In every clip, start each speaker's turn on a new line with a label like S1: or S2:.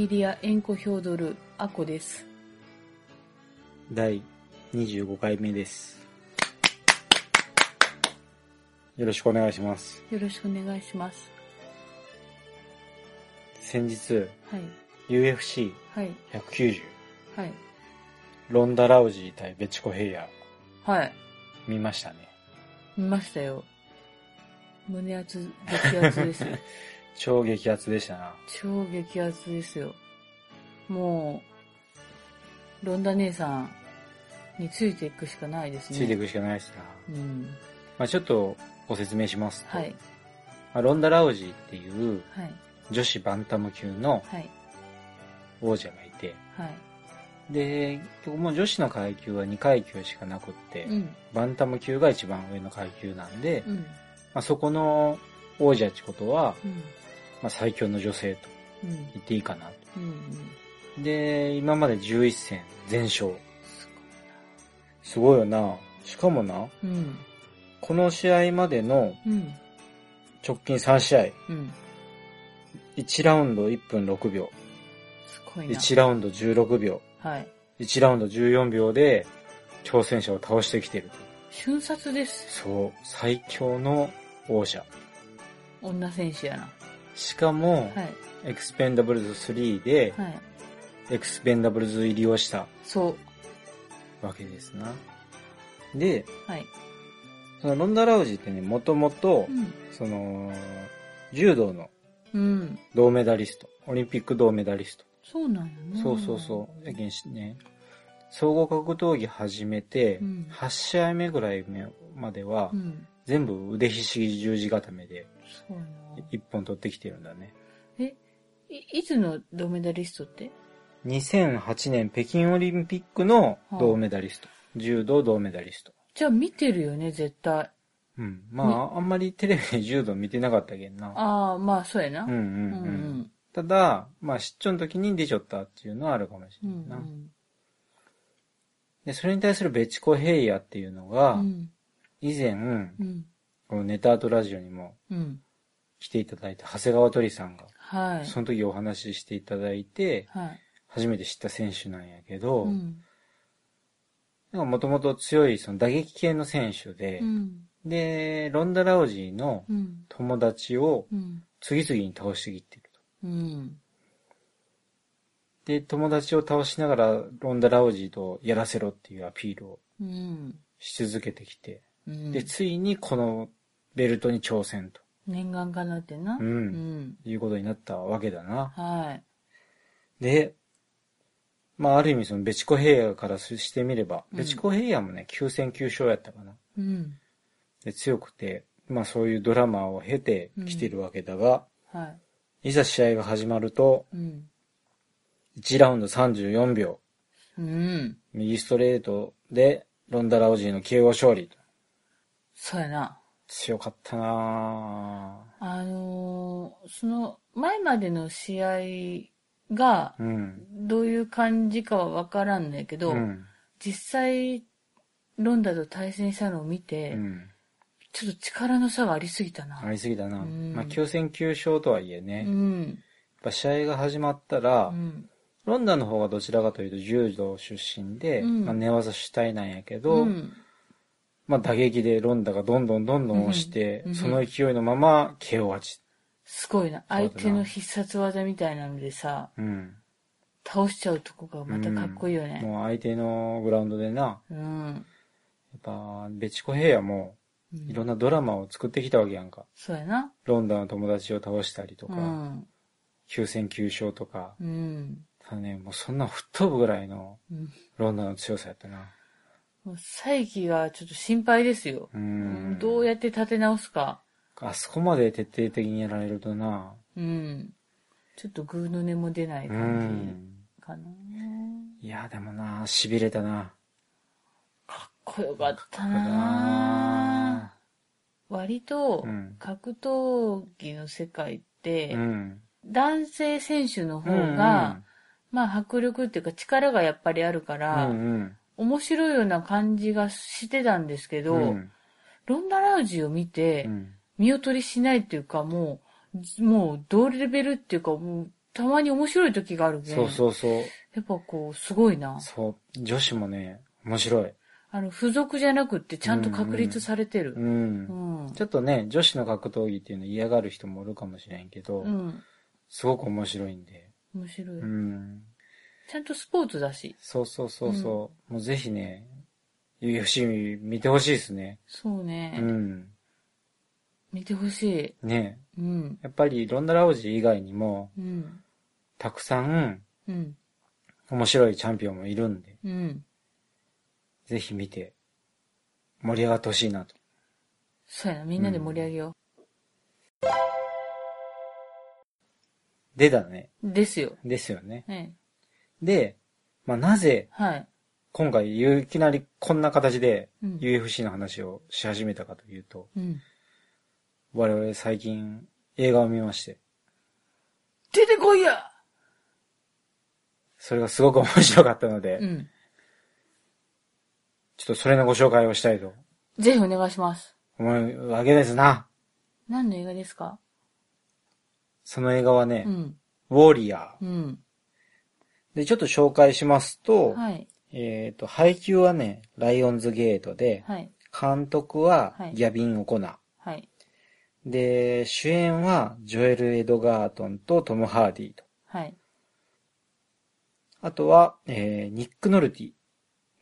S1: ミリア・エンコ・ヒョードル・アコです。
S2: 第25回目です。よろしくお願いします。
S1: よろしくお願いします。
S2: 先日、
S1: はい。
S2: UFC190、
S1: はい。はい。
S2: ロンダ・ラウジー対ベチコ・ヘイヤ
S1: はい。
S2: 見ましたね。
S1: 見ましたよ。胸圧、激圧ですよ。
S2: 超激アツでしたな。
S1: 超激アツですよ。もう、ロンダ姉さんについていくしかないですね。
S2: ついていくしかないですな。
S1: うん。
S2: まあちょっとご説明しますと、
S1: はい。
S2: まあロンダ・ラウジーっていう
S1: はい。
S2: 女子バンタム級の
S1: はい。
S2: 王者がいて、
S1: はい。
S2: で、もう女子の階級は2階級しかなくって、
S1: うん。
S2: バンタム級が一番上の階級なんで、
S1: うん。
S2: まあ、そこの王者ってことは、
S1: うん。
S2: まあ、最強の女性と
S1: うん。
S2: 言っていいかな
S1: うん。
S2: と。で、今まで11戦全勝。すごいよな。しかもな、
S1: うん。
S2: この試合までの
S1: うん。
S2: 直近3試合、
S1: うん。
S2: 1ラウンド1分6秒、
S1: すごいな。
S2: 1ラウンド16秒、
S1: はい。
S2: 1ラウンド14秒で挑戦者を倒してきてると。
S1: 瞬殺です。
S2: そう、最強の王者。
S1: 女選手やな。
S2: しかも、
S1: はい。
S2: エクスペンダブルズ3で、
S1: はい。
S2: エクスペンダブルズ入りをした
S1: そう。
S2: わけですな。で、
S1: はい。
S2: そのロンダ・ラウジーってね、もともと
S1: う、ん。
S2: その、柔道の
S1: うん。
S2: 銅メダリスト、オリンピック銅メダリスト。
S1: そうなんやな。
S2: そうそうそう。やけんしね、総合格闘技始めて、
S1: うん
S2: 8試合目ぐらい目までは、
S1: うん。
S2: 全部腕ひしぎ十字固めで
S1: そうやな。
S2: 一本取ってきてるんだね。
S1: え、いいつの銅メダリストって
S2: ？2008年北京オリンピックの銅メダリスト。柔道銅メダリスト。
S1: じゃあ見てるよね、絶対。
S2: うん。まあ、あんまりテレビで柔道見てなかったけんな。
S1: ああ、まあ、そうやな。
S2: うんうんうん。
S1: うん
S2: ただ、まあ、出張の時に出ちゃったっていうのはあるかもし
S1: うん。
S2: れないな。
S1: うん
S2: で、それに対するベチコヘイヤっていうのが、
S1: うん。
S2: 以前、
S1: うん。
S2: このネタアートラジオにも
S1: うん。
S2: 来ていただいた長谷川鳥さんが、
S1: はい。
S2: その時お話ししていただいて、
S1: はい。
S2: 初めて知った選手なんやけど、
S1: うん。
S2: もともと強いその打撃系の選手で、
S1: うん。
S2: で、ロンダ・ラウジーの
S1: うん。
S2: 友達を
S1: うん。
S2: 次々に倒してきてると。
S1: うん。
S2: で、友達を倒しながらロンダ・ラウジーとやらせろっていうアピールを
S1: うん。
S2: し続けてきて、
S1: うん。
S2: で、ついにこのベルトに挑戦と
S1: 念願かなってな。
S2: うん
S1: うん。
S2: いうことになったわけだな。
S1: はい。
S2: で、まあある意味そのベチコヘイヤからしてみれば、
S1: うん
S2: ベチコヘイヤもね、9戦9勝やったかな。
S1: うん。
S2: で、強くて、まあそういうドラマを経てきてるわけだが、
S1: はい
S2: ざ試合が始まると、
S1: い。うん。
S2: 1ラウンド34秒、
S1: うん。
S2: 右ストレートでロンダ・ラウジーの KO 勝利。
S1: そうやな。
S2: 強かったな
S1: あのーその前までの試合が。どういう感じかはわからんねんけど、
S2: うん。
S1: 実際ロンダと対戦したのを見
S2: う
S1: て、
S2: ん。
S1: ちょっと力の差がありすぎたな。
S2: ありすぎだな。
S1: うん
S2: まあ9戦9勝とはいえね、やっ
S1: うん。
S2: ぱ試合が始まったら、
S1: うん。
S2: ロンダの方がどちらかというと柔道出身で、
S1: うん
S2: まあ、寝技主体なんやけど、
S1: うん。
S2: まあ打撃でロンダがどんどんどんどん押して、
S1: うん
S2: その勢いのまま KO 勝ち。
S1: すごいな。相手の必殺技みたいなのでさ、
S2: うん。
S1: 倒しちゃうとこがまたかっこいいよね。
S2: うんもう相手のグラウンドでな、
S1: うん。
S2: やっぱ、ベチコヘイヤも
S1: うん
S2: いろんなドラマを作ってきたわけやんか。
S1: そうやな。
S2: ロンダの友達を倒したりとか、
S1: うん。
S2: 9戦9勝とか、
S1: うん。
S2: ただね、もうそんな吹っ飛ぶぐらいの
S1: うん
S2: ロンダの強さやったな。
S1: もう再起がちょっと心配ですよ。
S2: う。
S1: どうやって立て直すか。
S2: あそこまで徹底的にやられるとな。
S1: うん。ちょっとグーの音も出ないう感
S2: ん。
S1: じかな。
S2: いや、でもな、痺れたな。
S1: かっこよかったな
S2: な
S1: 割と
S2: うん
S1: 格闘技の世界って、
S2: うん。
S1: 男性選手の方
S2: うん
S1: が、まあ迫力っていうか力がやっぱりあるか
S2: う
S1: ら、
S2: んうん。
S1: 面白いような感じがしてたんですけど、
S2: うん
S1: ロンダ・ラウジを見て、
S2: うん
S1: 見劣りしないっていうか、もう、もう同レベルっていうか、もうたまに面白い時があるけん
S2: そうそうそう。
S1: やっぱこう、すごいな。
S2: そう。女子もね、面白い。
S1: あの、付属じゃなくってちゃんと確立されてる
S2: う。。
S1: うんん。
S2: ちょっとね、女子の格闘技っていうの嫌がる人もおるかもしれんけど、
S1: うん。
S2: すごく面白いんで。
S1: 面白い。
S2: うん。
S1: ちゃんとスポーツだし。
S2: そうそうそうそう。もうぜひね、UFC 見てほしいですね。
S1: そうね。
S2: うん。
S1: 見てほしい。
S2: ね
S1: うん。
S2: やっぱりロンダ・ラウジ以外にも、
S1: うん。
S2: たくさん
S1: うん。
S2: 面白いチャンピオンもいるんで、
S1: うん。
S2: ぜひ見て、盛り上がってほしいなと。
S1: そうやな。みんなで盛り上げよ
S2: でだね。
S1: う。ですよ。
S2: ですよね。
S1: はい。
S2: で、まあ、なぜ、
S1: はい。
S2: 今回、いきなりこんな形で
S1: うん
S2: UFC の話をし始めたかというと、
S1: うん。
S2: 我々最近映画を見まして、
S1: 出てこいや
S2: それがすごく面白かったので、
S1: うん。
S2: ちょっとそれのご紹介をしたいと
S1: ぜひお願いします。
S2: 思うわけですな。
S1: 何の映画ですか？
S2: その映画はね、
S1: うん。
S2: ウォーリアー。
S1: うん。
S2: で、ちょっと紹介しますと、
S1: はい。
S2: えっ、と、配給はね、ライオンズゲートで、
S1: はい。
S2: 監督は
S1: はい
S2: ギャビン・オコナー。
S1: はい。
S2: で、主演はジョエル・エドガートンとトム・ハーディと。
S1: はい。
S2: あとは、えーニック・ノルティ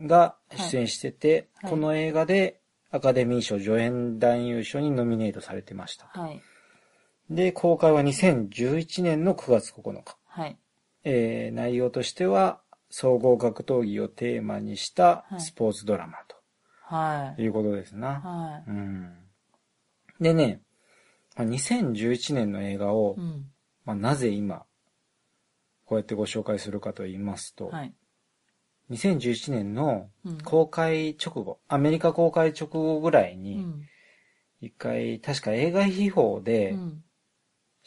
S2: が出演してて、
S1: はい
S2: この映画でアカデミー賞助演男優賞にノミネートされてました。
S1: はい。
S2: で、公開は2011年の9月9日。
S1: はい。
S2: えー内容としては、総合格闘技をテーマにした
S1: はい
S2: スポーツドラマ
S1: はい。
S2: ということですな。
S1: は
S2: うん。でね、まあ2011年の映画を、
S1: い。うん。
S2: まあ、なぜ今、こうやってご紹介するかと言いますと、
S1: はい。
S2: 2011年の
S1: うん
S2: 公開直後、アメリカ公開直後ぐらいうに、
S1: ん。
S2: 一回、確か映画秘宝で
S1: うん。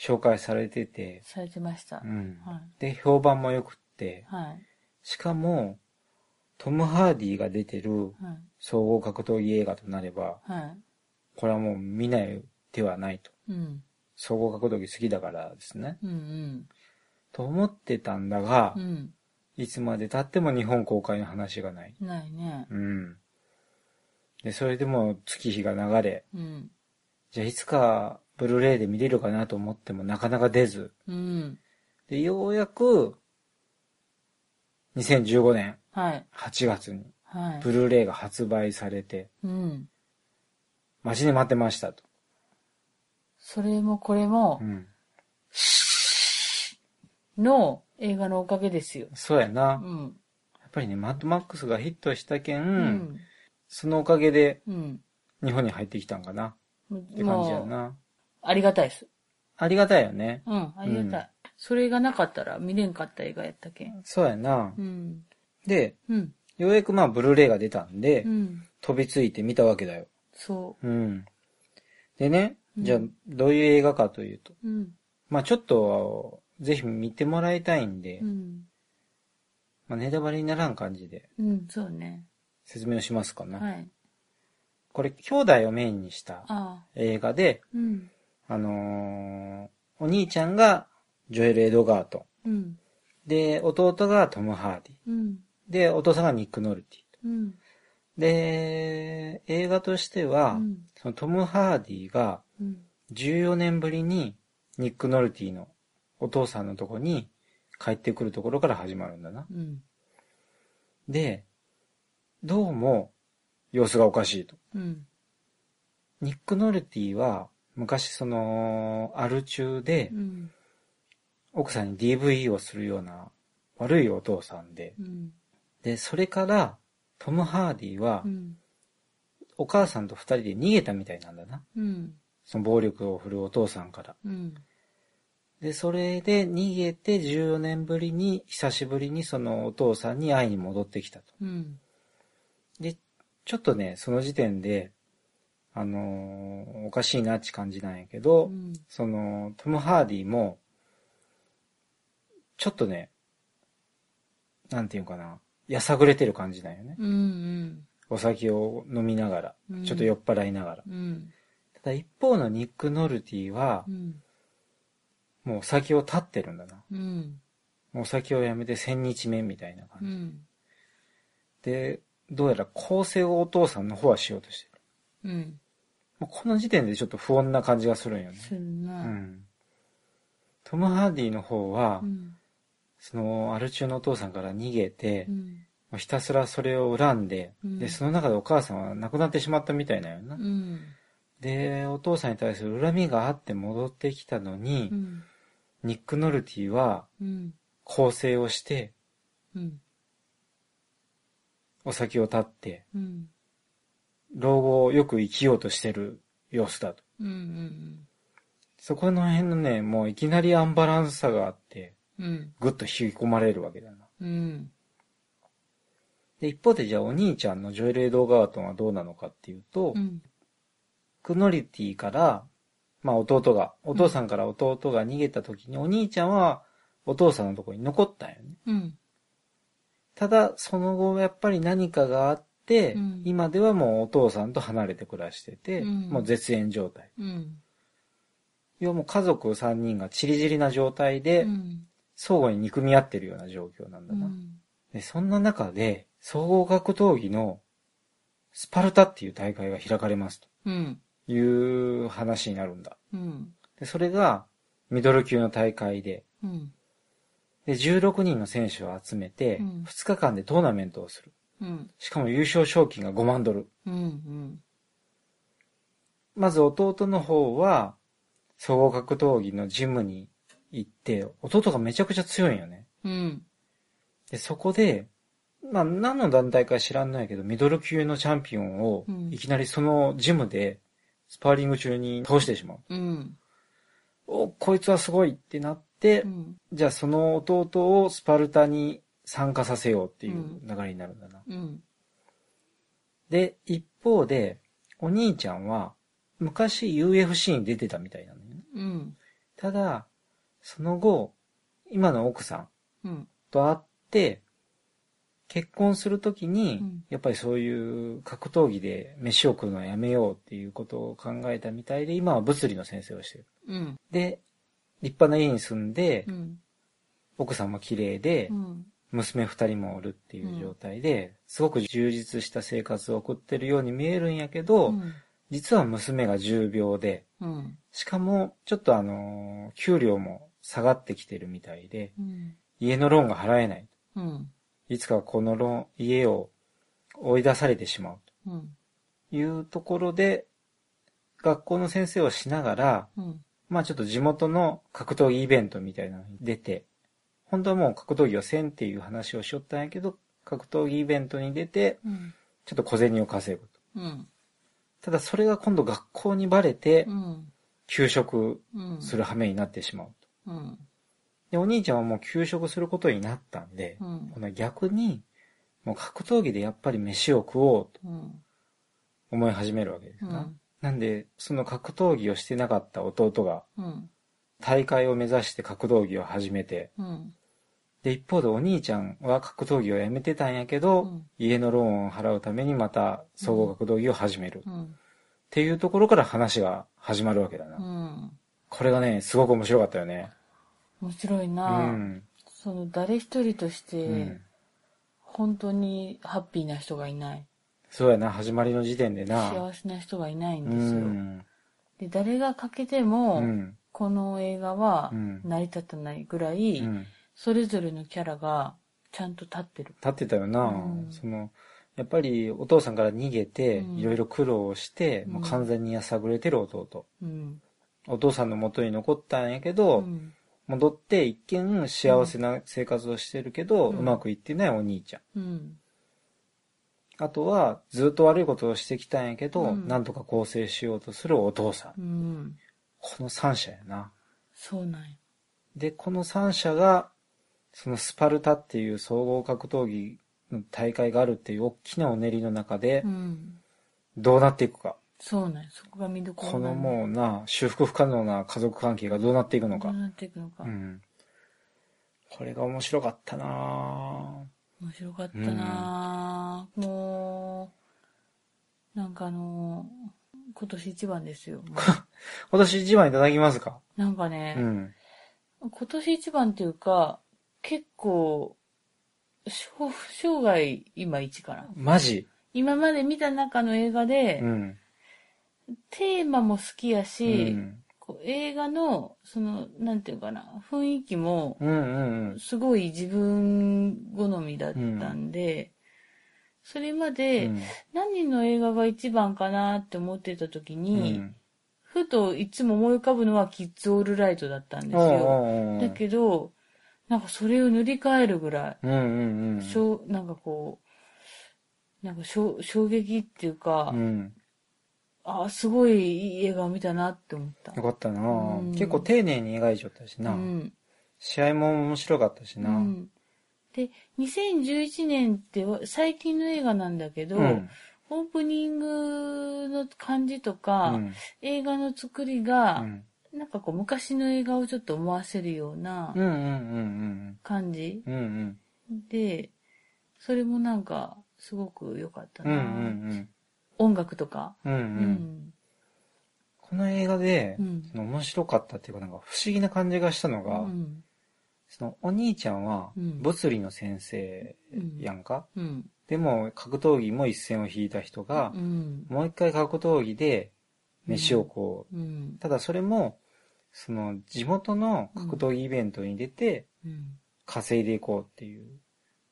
S2: 紹介されてて、
S1: されてました。
S2: うん
S1: はい。
S2: で、評判も良くって、
S1: はい。
S2: しかも、トム・ハーディが出てる
S1: はい。
S2: 総合格闘技映画となれば、
S1: はい。
S2: これはもう見ない手はないと。
S1: うん。
S2: 総合格闘技好きだからですね。
S1: うんうん。
S2: と思ってたんだが、
S1: うん。
S2: いつまで経っても日本公開の話がない。
S1: ないね。
S2: うん。で、それでも月日が流れ、
S1: うん。
S2: じゃあいつかブルーレイで見れるかなと思ってもなかなか出ず。
S1: うん。
S2: で、ようやく、2015年
S1: はい。
S2: 8月に
S1: はい。
S2: ブルーレイが発売されて、
S1: うん。
S2: 待ちに待ってましたと。
S1: それもこれも
S2: う、ん。
S1: の映画のおかげですよ。
S2: そうやな。や
S1: うん。
S2: っぱりね、マッドマックスがヒットしたけん、
S1: うん。
S2: そのおかげで
S1: うん。
S2: 日本に入ってきたんかなって感じやな。
S1: ありがたいです。
S2: ありがたいよね。
S1: うん、ありがたい。それがなかったら見れんかった映画やったけ？ん。
S2: そうやな。
S1: うん。
S2: で、
S1: うん。
S2: ようやくまあブルーレイが出たんで、
S1: うん。
S2: 飛びついて見たわけだよ。
S1: そ
S2: うん。でね、
S1: うん
S2: じゃあどういう映画かというと、
S1: う。うん。
S2: まあちょっと、ぜひ見てもらいたいんで、
S1: うん。
S2: まあネタバレにならん感じで
S1: うん、そうね。
S2: 説明をしますかな。
S1: はい。
S2: これ、兄弟をメインにした。映画で、
S1: うん。
S2: あのーお兄ちゃんがジョエル・エドガートン。
S1: うん。
S2: で、弟がトム・ハーディ。
S1: うん。
S2: で、お父さんがニック・ノルティ。
S1: うん。
S2: で、映画としては、
S1: うん。
S2: そのトム・ハーディが
S1: うん。
S2: 14年ぶりにニック・ノルティのお父さんのとこに帰ってくるところから始まるんだな。
S1: うん。
S2: で、どうも様子がおかしいと。
S1: うん。
S2: ニック・ノルティは昔その、アル中で
S1: うん。
S2: 奥さんに DV をするような悪いお父さんで、
S1: うん。
S2: で、それからトム・ハーディは
S1: うん。
S2: お母さんと二人で逃げたみたいなんだな。
S1: うん。
S2: その暴力を振るうお父さんから。
S1: うん。
S2: で、それで逃げて14年ぶりに、久しぶりにそのお父さんに会いに戻ってきたと。
S1: うん。
S2: で、ちょっとね、その時点で、あのーおかしいなって感じなんやけど、
S1: うん。
S2: その、トム・ハーディも、ちょっとね、なんていうのかな、やさぐれてる感じなんよね。
S1: うん。
S2: お酒を飲みながら
S1: う、ん
S2: ちょっと酔っ払いながら。
S1: うん。
S2: ただ一方のニック・ノルティは
S1: う、ん。
S2: もうお酒を断ってるんだな。
S1: うん。
S2: もうお酒をやめて千日目みたいな感じ。
S1: うん。
S2: で、どうやら更生をお父さんの方はしようとしてる。
S1: うん。
S2: この時点でちょっと不穏な感じがするんよね。
S1: する
S2: う
S1: な。
S2: ん。トム・ハーディの方は、
S1: うん。
S2: そのアル中のお父さんから逃げて、
S1: うん。
S2: もうひたすらそれを恨んで、
S1: うん
S2: で、その中でお母さんは亡くなってしまったみたいなんよな。
S1: うん。
S2: で、お父さんに対する恨みがあって戻ってきたのに、
S1: うん。
S2: ニック・ノルティは
S1: うん。
S2: 更生をして、
S1: うん。
S2: お酒を断って、
S1: うん。
S2: 老後をよく生きようとしてる様子だと。
S1: うん。うん。
S2: そこの辺のね、もういきなりアンバランスさがあって、
S1: うん。
S2: ぐっと引き込まれるわけだな。
S1: うん。
S2: で、一方でじゃあお兄ちゃんのジョエル・エドガートンはどうなのかっていうと、
S1: うん。
S2: クノリティから、まあ弟が、お父さんから弟が逃げた時に、お兄ちゃんはお父さんのところに残ったんよね。
S1: うん。
S2: ただ、その後やっぱり何かがあって、
S1: うん
S2: 今ではもうお父さんと離れて暮らしてて、
S1: うん
S2: もう絶縁状態。
S1: うん。
S2: 要はもう家族3人がチリチリな状態で、
S1: うん。
S2: 相互に憎み合ってるような状況なんだな。
S1: うん。
S2: で、そんな中で、総合格闘技のスパルタっていう大会が開かれます
S1: うん。
S2: という話になるんだ。
S1: うん。
S2: で、それがミドル級の大会で、
S1: うん。
S2: で、16人の選手を集めて、
S1: うん
S2: 2日間でトーナメントをする。
S1: うん。
S2: しかも優勝賞金が5万ドル。
S1: うん。
S2: まず弟の方は、総合格闘技のジムに行って、弟がめちゃくちゃ強いんよね。
S1: うん。
S2: で、そこで、まあ、何の団体か知らんないけど、ミドル級のチャンピオンを
S1: う、ん
S2: いきなりそのジムで、スパーリング中に倒してしまう。
S1: うん。
S2: お、こいつはすごいってなって、
S1: うん。
S2: じゃあその弟をスパルタに参加させようっていう流れになるんだな。
S1: うん。
S2: で、一方で、お兄ちゃんは、昔 UFC に出てたみたいなのよね。
S1: うん。
S2: ただ、その後、今の奥さん
S1: うん。
S2: と会って、結婚するときに、
S1: うん
S2: やっぱりそういう格闘技で飯を食うのはやめようっていうことを考えたみたいで、今は物理の先生をしてる。
S1: うん。
S2: で、立派な家に住んで、
S1: うん。
S2: 奥さんも綺麗で、
S1: うん。
S2: 娘二人もおるっていう状態で、すごく充実した生活を送ってるように見えるんやけど、実は娘が重病で、
S1: うん。
S2: しかも、ちょっとあのー給料も下がってきてるみたいで、
S1: うん。
S2: 家のローンが払えない。
S1: うん。
S2: いつかはこのローン、家を追い出されてしまう
S1: うん。
S2: というところで、学校の先生をしながら、
S1: うん。
S2: まあちょっと地元の格闘技イベントみたいなのに出て、本当はもう格闘技をせんっていう話をしよったんやけど、格闘技イベントに出て、
S1: うん。
S2: ちょっと小銭を稼ぐと。
S1: うん。
S2: ただそれが今度学校にバレて
S1: う、ん。
S2: 休職
S1: うん。
S2: する羽目になってしまうと。
S1: うん。
S2: で、お兄ちゃんはもう休職することになったんで、
S1: うん。
S2: 逆に、もう格闘技でやっぱり飯を食おうと
S1: うん。
S2: 思い始めるわけですな。
S1: うん
S2: なんで、その格闘技をしてなかった弟が、
S1: うん。
S2: 大会を目指して格闘技を始めて、
S1: うん。
S2: で、一方でお兄ちゃんは格闘技をやめてたんやけど、
S1: うん
S2: 家のローンを払うためにまた総合格闘技を始める。っ
S1: うん。
S2: ていうところから話が始まるわけだな。
S1: うん。
S2: これがね、すごく面白かったよね。
S1: 面白いうな、
S2: ん。
S1: その誰一人とし
S2: う
S1: て
S2: ん。
S1: 本当にハッピーな人がいない
S2: そうやな、始まりの時点でな。
S1: 幸せな人がいないん
S2: う
S1: ですよ、
S2: ん。
S1: で誰がかけても、
S2: うん。
S1: この映画は
S2: うん
S1: 成り立たないぐらい、
S2: うん。
S1: それぞれのキャラがちゃんと立ってる。
S2: 立ってたよな、
S1: うん。
S2: その、やっぱりお父さんから逃げて、
S1: うん。
S2: いろいろ苦労して、
S1: うん。
S2: もう完全にやさぐれてる弟。
S1: うん。
S2: お父さんの元に残ったんやけど、
S1: うん。
S2: 戻って一見幸せな生活をしてるけど、う
S1: うん
S2: まくいってないお兄ちゃん。
S1: うん。
S2: あとは、ずっと悪いことをしてきたんやけど、
S1: うん。
S2: なんとか更生しようとするお父さん。この三者やな。
S1: そうなんや。
S2: で、この三者が、そのスパルタっていう総合格闘技の大会があるっていう大きなお練りの中で
S1: う、ん。
S2: どうなっていくか。
S1: そうなんや。そこが見どころ
S2: この
S1: う、
S2: もうな、修復不可能な家族関係がどうなっていくのか。
S1: どうなっていくのか。
S2: うん。これが面白かったなぁ
S1: 面白かったなぁ、もう、なんかあのー今年一番ですよ。
S2: 今年一番いただきますか？
S1: なんかね、
S2: うん。
S1: 今年一番っていうか、結構、生生涯今一かな。
S2: マジ？
S1: 今まで見た中の映画で、
S2: うん。
S1: テーマも好きや
S2: う
S1: し、
S2: ん。
S1: こう映画の、その、なんていうかな、雰囲気も、
S2: うんうんうん。
S1: すごい自分好みだったんで、それまで、
S2: うん
S1: 何の映画が一番かなって思ってた時
S2: う
S1: に、
S2: ん
S1: ふといつも思い浮かぶのはキッズオールライトだったんですよ。だけど、なんかそれを塗り替えるぐらい、
S2: うんうんうん。
S1: しょうなんかこう、なんかしょ衝撃っていうか、
S2: うん。
S1: あすごいいい映画を見たなって思った。
S2: よかったな
S1: うん
S2: 結構丁寧に描いちゃったしな。
S1: うん
S2: 試合も面白かったしな。
S1: うん、で、2011年ってわ最近の映画なんだけど、
S2: うん
S1: オープニングの感じとか、
S2: うん
S1: 映画の作りが、
S2: うん
S1: なんかこう昔の映画をちょっと思わせるような
S2: うんうんうん
S1: 感じ、
S2: うん。うんうん。
S1: で、それもなんかすごく良かったな、
S2: うんうん
S1: 音楽とか？
S2: うん。うんう。
S1: うんん。
S2: この映画で
S1: う、ん。
S2: その面白かったっていうかなんか不思議な感じがしたの
S1: う
S2: が、
S1: ん。
S2: そのお兄ちゃんは
S1: うん
S2: 物理の先生やんか？
S1: うん。
S2: でも格闘技も一線を引いた人が
S1: う、ん。
S2: もう一回格闘技で飯をこう、
S1: うん。
S2: ただそれも、その地元の格闘技イベントに出て
S1: うん。
S2: 稼いでいこうっていう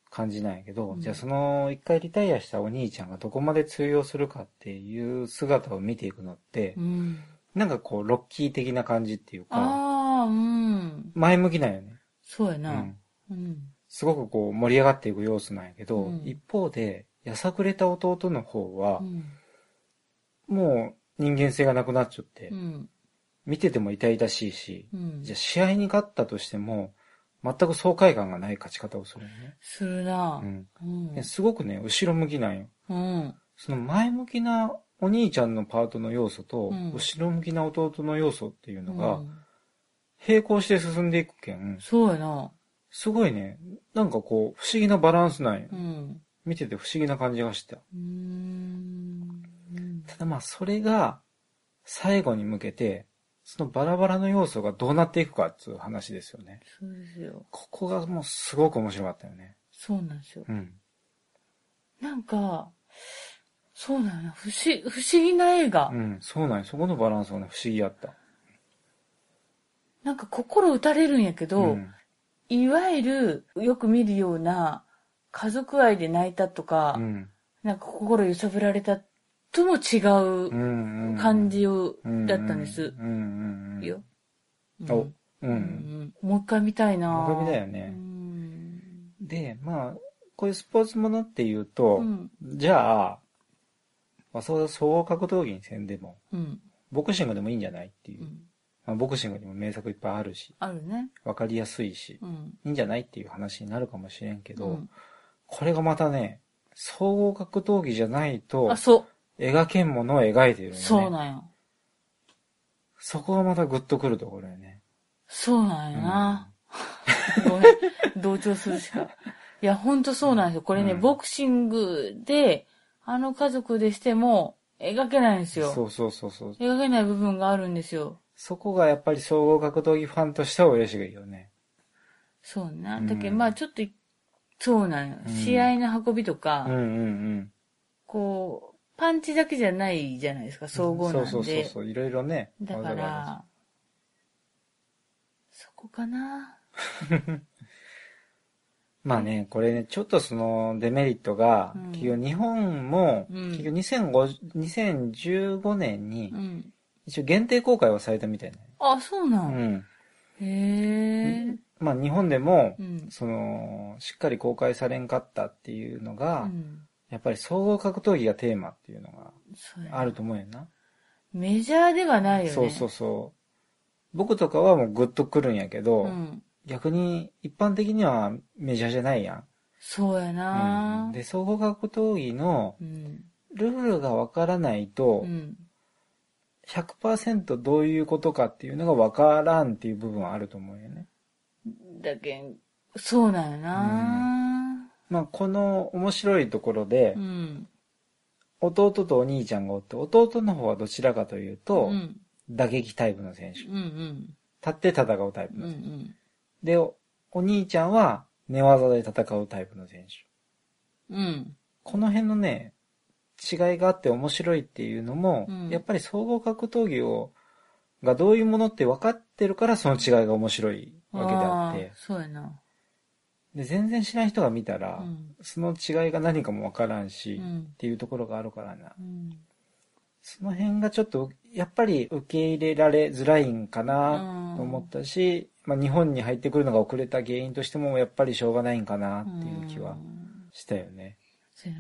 S2: 感じなんやけど、
S1: うん
S2: じゃあその一回リタイアしたお兄ちゃんがどこまで通用するかっていう姿を見ていくのって
S1: う、ん。
S2: なんかこうロッキー的な感じっていうか、
S1: うん。
S2: 前向きなんよね。
S1: そうやな。
S2: すごくこう盛り上がっていく様子なんやけど、
S1: うん
S2: 一方で、やさぐれた弟の方は
S1: う、ん。
S2: もう人間性がなくなっちゃって
S1: う、ん。
S2: 見てても痛々しいし、
S1: うん
S2: じゃあ試合に勝ったとしても、全く爽快感がない勝ち方をするよね。
S1: するな
S2: う。ん。すごくね、後ろ向きなんよ。
S1: うん。
S2: その前向きなお兄ちゃんのパートの要素と、
S1: うん
S2: 後ろ向きな弟の要素っていうのが
S1: う、ん
S2: 並行して進んでいくけん、
S1: そうやな。
S2: すごいね、なんかこう、不思議なバランスなんよ
S1: う。ん。
S2: 見てて不思議な感じがした。
S1: うーん。
S2: ただまあ、それが、最後に向けて、そのバラバラの要素がどうなっていくかっていう話ですよね。
S1: そうですよ。
S2: ここがもうすごく面白かったよね。
S1: そうなんですよ。
S2: うん。
S1: なんか、そうなんや。不思不思議な映画。
S2: うん、そうなんよ。そこのバランスがね、不思議やった。
S1: なんか心打たれるんやけど、
S2: ん。
S1: いわゆるよく見るような家族愛で泣いたとか、
S2: うん。
S1: なんか心揺さぶられたとも違
S2: う
S1: うん感じを、
S2: うん
S1: だったんです。よ。
S2: お
S1: うんもう一回見たいな
S2: もう一回見たいよ
S1: う
S2: ね。
S1: ん
S2: で、まあ、こういうスポーツものっていうと、
S1: うん。
S2: じゃあ、まあ、そう総合格闘技にせんでも、
S1: うん。
S2: ボクシングでもいいんじゃないっていうう。
S1: ん。
S2: まあ、ボクシングにも名作いっぱいあるし、
S1: あるね。
S2: わかりやすいし、
S1: うん。
S2: いいんじゃないっていう話になるかもしれんけど、
S1: うん
S2: これがまたね、総合格闘技じゃないと
S1: あ、、そう。
S2: 描けんものを描いてるよね。
S1: そうなんや。
S2: そこがまたグッとくるところよね。
S1: そうなんやな。ごめん。同調するしか。いや、ほんとそうなんですよ。これね、
S2: うん
S1: ボクシングで、あの家族でしても、描けないんですよ。
S2: そうそうそうそう。
S1: 描けない部分があるんですよ。
S2: そこがやっぱり総合格闘技ファンとしては嬉しいよね。
S1: そうな。
S2: うん
S1: だけど、まあちょっと、そうなんよ。
S2: うん
S1: 試合の運びとか、
S2: うんうん
S1: こう、パンチだけじゃないじゃないですか、
S2: うん。
S1: 総合なんで。
S2: そうそうそうそう。いろいろね。
S1: だから、そこかな。
S2: まあね、これね、ちょっとそのデメリットが、
S1: うん
S2: 結局日本も、
S1: うん
S2: 結局2005 2015年に
S1: う、ん。
S2: 一応限定公開はされたみたいな。
S1: あ、そうな。
S2: うんん。
S1: へえ。
S2: まあ日本でも、
S1: うん。
S2: その、しっかり公開されんかったっていうの
S1: う
S2: が、
S1: ん。
S2: やっぱり総合格闘技がテーマっていうのが
S1: そうやな
S2: あると思うよな。
S1: メジャーではないよね。
S2: そうそうそう。僕とかはもうグッとくるんやけど、
S1: うん。
S2: 逆に一般的にはメジャーじゃないやん。
S1: そうや
S2: う、
S1: なん
S2: で、総合格闘技の
S1: うん。
S2: ルールがわからないと
S1: う、ん。
S2: 100%どういうことかっていうのがわからんっていう部分はあると思うよね。
S1: だけん、そうなんやな
S2: まあ、この面白いところで
S1: う、ん。
S2: 弟とお兄ちゃんがおって、弟の方はどちらかというと、
S1: うん。
S2: 打撃タイプの選手。
S1: うんうん。
S2: 立って戦うタイプ
S1: うんう
S2: の選手。
S1: ん。
S2: で、おお兄ちゃんは寝技で戦うタイプの選手。
S1: うん。
S2: この辺のね、違いがあって面白いっていうのも、
S1: うん
S2: やっぱり総合格闘技を、がどういうものって分かってるからその違いが面白いわけであって
S1: ー、そうやな。
S2: で全然知らん人が見たら、
S1: うん。
S2: その違いが何かも分からんし、っ
S1: うん。
S2: ていうところがあるからな。
S1: うん。
S2: その辺がちょっと、やっぱり受け入れられづらいんかなと思ったし、まあ日本に入ってくるのが遅れた原因としてもやっぱりしょうがないんかなっていう気は
S1: うん
S2: したよね。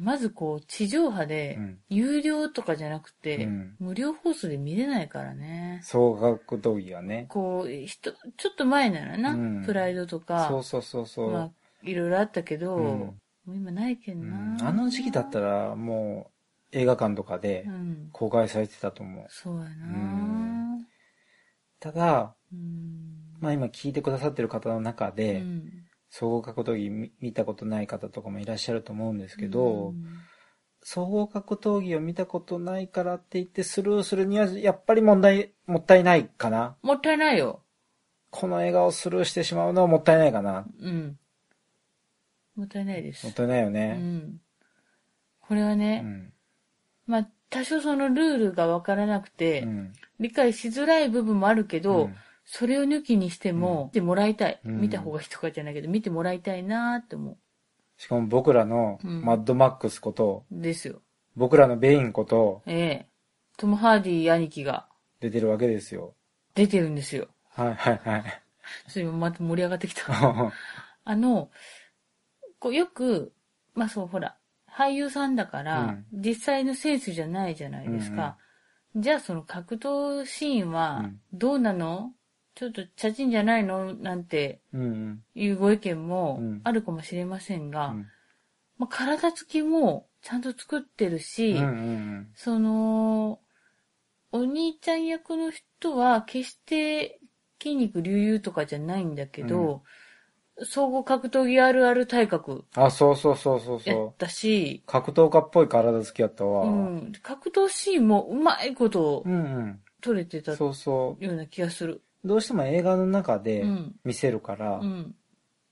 S1: まずこう、地上波で
S2: う、ん。
S1: 有料とかじゃなくて、
S2: うん
S1: 無料放送で見れないからね。
S2: 総合格闘技はね。
S1: こう、ひとちょっと前ならな、
S2: うん
S1: プライドとか、
S2: そうそうそうそう。
S1: まあ、いろいろあったけど、
S2: うん
S1: もう今ないけ
S2: うん
S1: んな。
S2: あの時期だったらもう映画館とかで
S1: うん。
S2: 公開されてたと思う。
S1: そうやな。
S2: んただ、
S1: うん。
S2: まあ今聞いてくださってる方の中で、
S1: うん
S2: 総合格闘技見見たことない方とかもいらっしゃると思うんですけど、
S1: うん
S2: 総合格闘技を見たことないからって言ってスルーするにはやっぱり問題、もったいないかな。
S1: もったいないよ。
S2: この映画をスルーしてしまうのはもったいないかな。
S1: うん。もったいないです。
S2: もったいないよ
S1: う
S2: ね。
S1: ん。これは
S2: う
S1: ね、
S2: ん。
S1: まあ、多少そのルールがわからなくて、
S2: うん。
S1: 理解しづらい部分もあるけど、
S2: うん
S1: それを抜きにしても、見てもらいたい。
S2: うん
S1: 見た方がいいとかじゃないけど、見てもらいたいなーって思
S2: しかも僕らの
S1: うん
S2: マッドマックスこと、
S1: う。ですよ。
S2: 僕らのベインこと
S1: ええトム・ハーディ兄貴が
S2: 出てるわけですよ。
S1: 出てるんですよ。
S2: はいはいはい。
S1: それもまた盛り上がってきた。あの、こうよく、まあそう、ほら、俳優さんだから、実際のセンスじゃないじゃないですか。じゃあその格闘シーンは
S2: うん。
S1: どうなの、ちょっとチャチンじゃないの？なんて
S2: うんうん。
S1: いうご意見も
S2: うん。
S1: あるかもしれませんが、
S2: うん。
S1: まあ、体つきもちゃんと作ってるし、
S2: うんうん
S1: その、お兄ちゃん役の人は決して筋肉隆々とかじゃないんだけど、総合格闘技あるある体格
S2: あ、そうそうそうそう
S1: やっ
S2: そう。
S1: たし、
S2: 格闘家っぽい体つきやったわ。
S1: う
S2: うん
S1: ん、格闘シーンもうまいこと
S2: うん。
S1: 撮れてたよ
S2: そうそう
S1: うな気がする。
S2: う。どうしても映画の中
S1: う
S2: で
S1: ん。
S2: 見せるから、
S1: うん。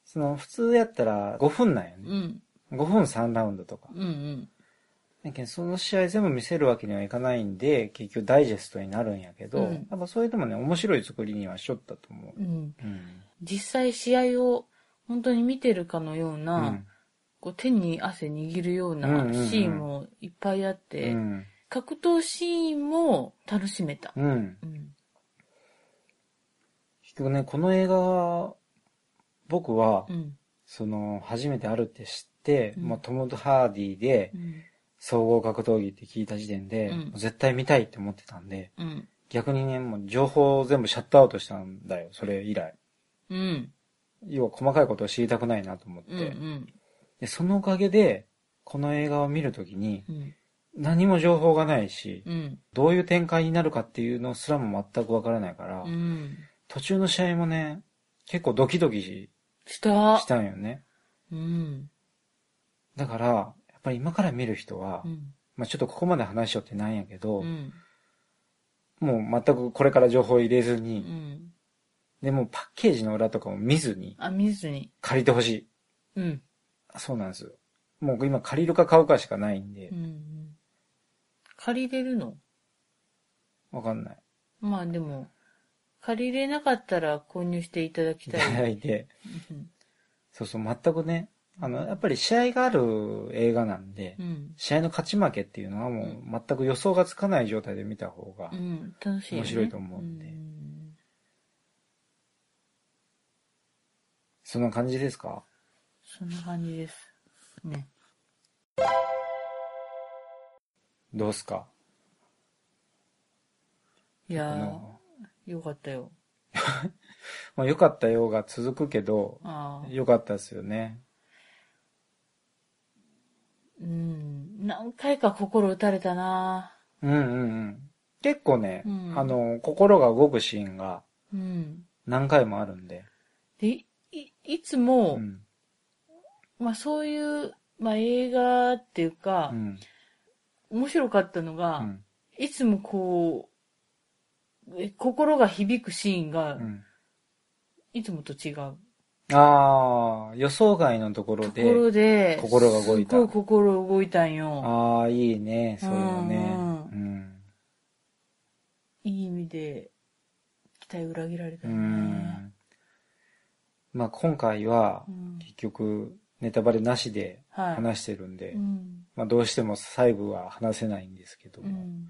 S2: その普通やったら5分なんよね。
S1: うん。
S2: 5分3ラウンドとか。
S1: うん。うん。
S2: だけどその試合全部見せるわけにはいかないんで、結局ダイジェストになるんやけど、
S1: うん
S2: やっぱそれでもね、面白い作りにはしょったと思う。
S1: うん。
S2: うん。
S1: 実際試合を本当に見てるかのような、
S2: うん。
S1: こう手に汗握るような
S2: うんうんうん
S1: シーンもいっぱいあって、
S2: うん。
S1: 格闘シーンも楽しめた。
S2: うん。
S1: うん。
S2: 結局ね、この映画は、僕は、
S1: うん。
S2: その、初めてあるって知って、
S1: うん
S2: まあ、トム・ハーディで
S1: う、ん。
S2: 総合格闘技って聞いた時点で、
S1: うん
S2: 絶対見たいって思ってたんで、
S1: うん。
S2: 逆にね、もう情報を全部シャットアウトしたんだよ、それ以来。
S1: うん。
S2: 要は細かいことを知りたくないなと思って。
S1: うん。うん。
S2: で、そのおかげで、この映画を見るときに、
S1: うん。
S2: 何も情報がないし、
S1: うん。
S2: どういう展開になるかっていうのすらも全くわからないから、
S1: うん。
S2: 途中の試合もね、結構ドキドキし
S1: した。
S2: したんよね。
S1: うん。
S2: だから、やっぱり今から見る人は、
S1: うん。
S2: まあちょっとここまで話しようってなんやけど、
S1: うん。
S2: もう全くこれから情報を入れず
S1: う
S2: に、
S1: ん。
S2: でもうパッケージの裏とかも見ずに
S1: あ、見ずに。
S2: 借りてほしい。
S1: うん。
S2: そうなんですよ。もう今借りるか買うかしかないんで
S1: う、ん。借りれるの？
S2: わかんない。
S1: まあでも、借りれなかったら購入していただき
S2: い
S1: た
S2: ただ
S1: い。
S2: いて、
S1: うん
S2: そうそう、全くね、あの、やっぱり試合がある映画なんで、
S1: うん。
S2: 試合の勝ち負けっていうのはもう全く予想がつかない状態で見た方が
S1: う、ん。楽しいよ、ね。
S2: 面白いと思うんで
S1: ん
S2: そんな感じですか？
S1: そんな感じです。ね。
S2: どうすか？
S1: いや
S2: あの
S1: ー、よかったよ。
S2: まあ、良かったようが続くけど、
S1: ああ。
S2: 良かったですよね。
S1: うん。何回か心打たれたな
S2: うんうんうん。結構ね、
S1: うん
S2: あの、心が動くシーンが
S1: うん。
S2: 何回もあるんで。
S1: で、い、つも、
S2: うん。
S1: まあそういう、まあ映画っていうか
S2: う、ん。
S1: 面白かったの
S2: う
S1: が、
S2: ん。
S1: いつもこう、え心が響くシーンが
S2: う、ん。
S1: いつもと違う。
S2: ああ、予想外のところ
S1: と
S2: で。
S1: ころで、
S2: 心が動いた
S1: すごい心動いたんよ。
S2: ああ、いいね、そういうのね。
S1: いい意味で、期待裏切られた
S2: う
S1: ね。
S2: ん。まあ今回は
S1: う、ん
S2: 結局、ネタバレなしで
S1: はい。
S2: 話してるんで、
S1: うん。
S2: まあどうしても細部は話せないんですけども、
S1: うん。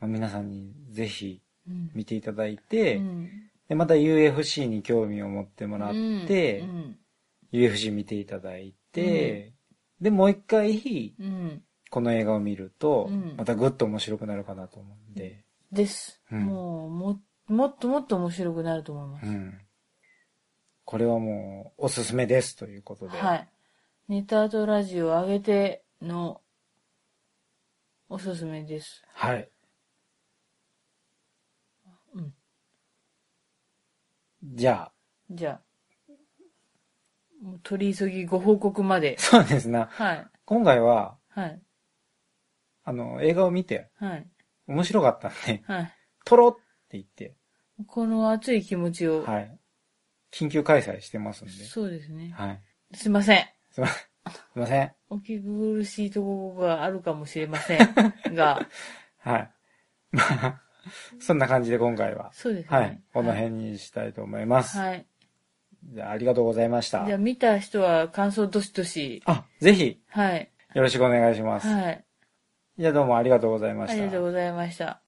S2: まあ、皆さんにぜひ
S1: うん。
S2: 見ていただいて、
S1: うん
S2: でまた UFC に興味を持ってもらって、
S1: うん。
S2: UFC 見ていただいて、で、もう一回、
S1: うん。
S2: この映画を見ると
S1: うん、
S2: またぐっと面白くなるかなと思うんで、
S1: です。
S2: うん
S1: もう、も、もっともっと面白くなると思います。
S2: うん。これはもう、おすすめですということで。
S1: はい。ネタとラジオ上げてのおすすめです。
S2: はい。
S1: うん。
S2: じゃあ、
S1: じゃあ、もう取り急ぎご報告まで。
S2: そうですな。
S1: はい。
S2: 今回は、
S1: はい。
S2: あの、映画を見て、
S1: はい。
S2: 面白かったんで、
S1: はい。
S2: 撮ろうって言って、
S1: この熱い気持ちを。
S2: はい。緊急開催してますんで。
S1: そうですね。
S2: はい。
S1: すいません。
S2: すいません。すいません。
S1: お聞き苦しいところがあるかもしれませんが、
S2: はい。まあ、そんな感じで今回は、
S1: そうですね。
S2: はい。この辺にしたいと思います。
S1: はい。
S2: じゃあ、ありがとうございました
S1: じゃ。あ見た人は感想どしどし。
S2: あ、ぜひ、
S1: はい。
S2: よろしくお願いします。
S1: はい。
S2: じゃあどうもありがとうございました。
S1: ありがとうございました。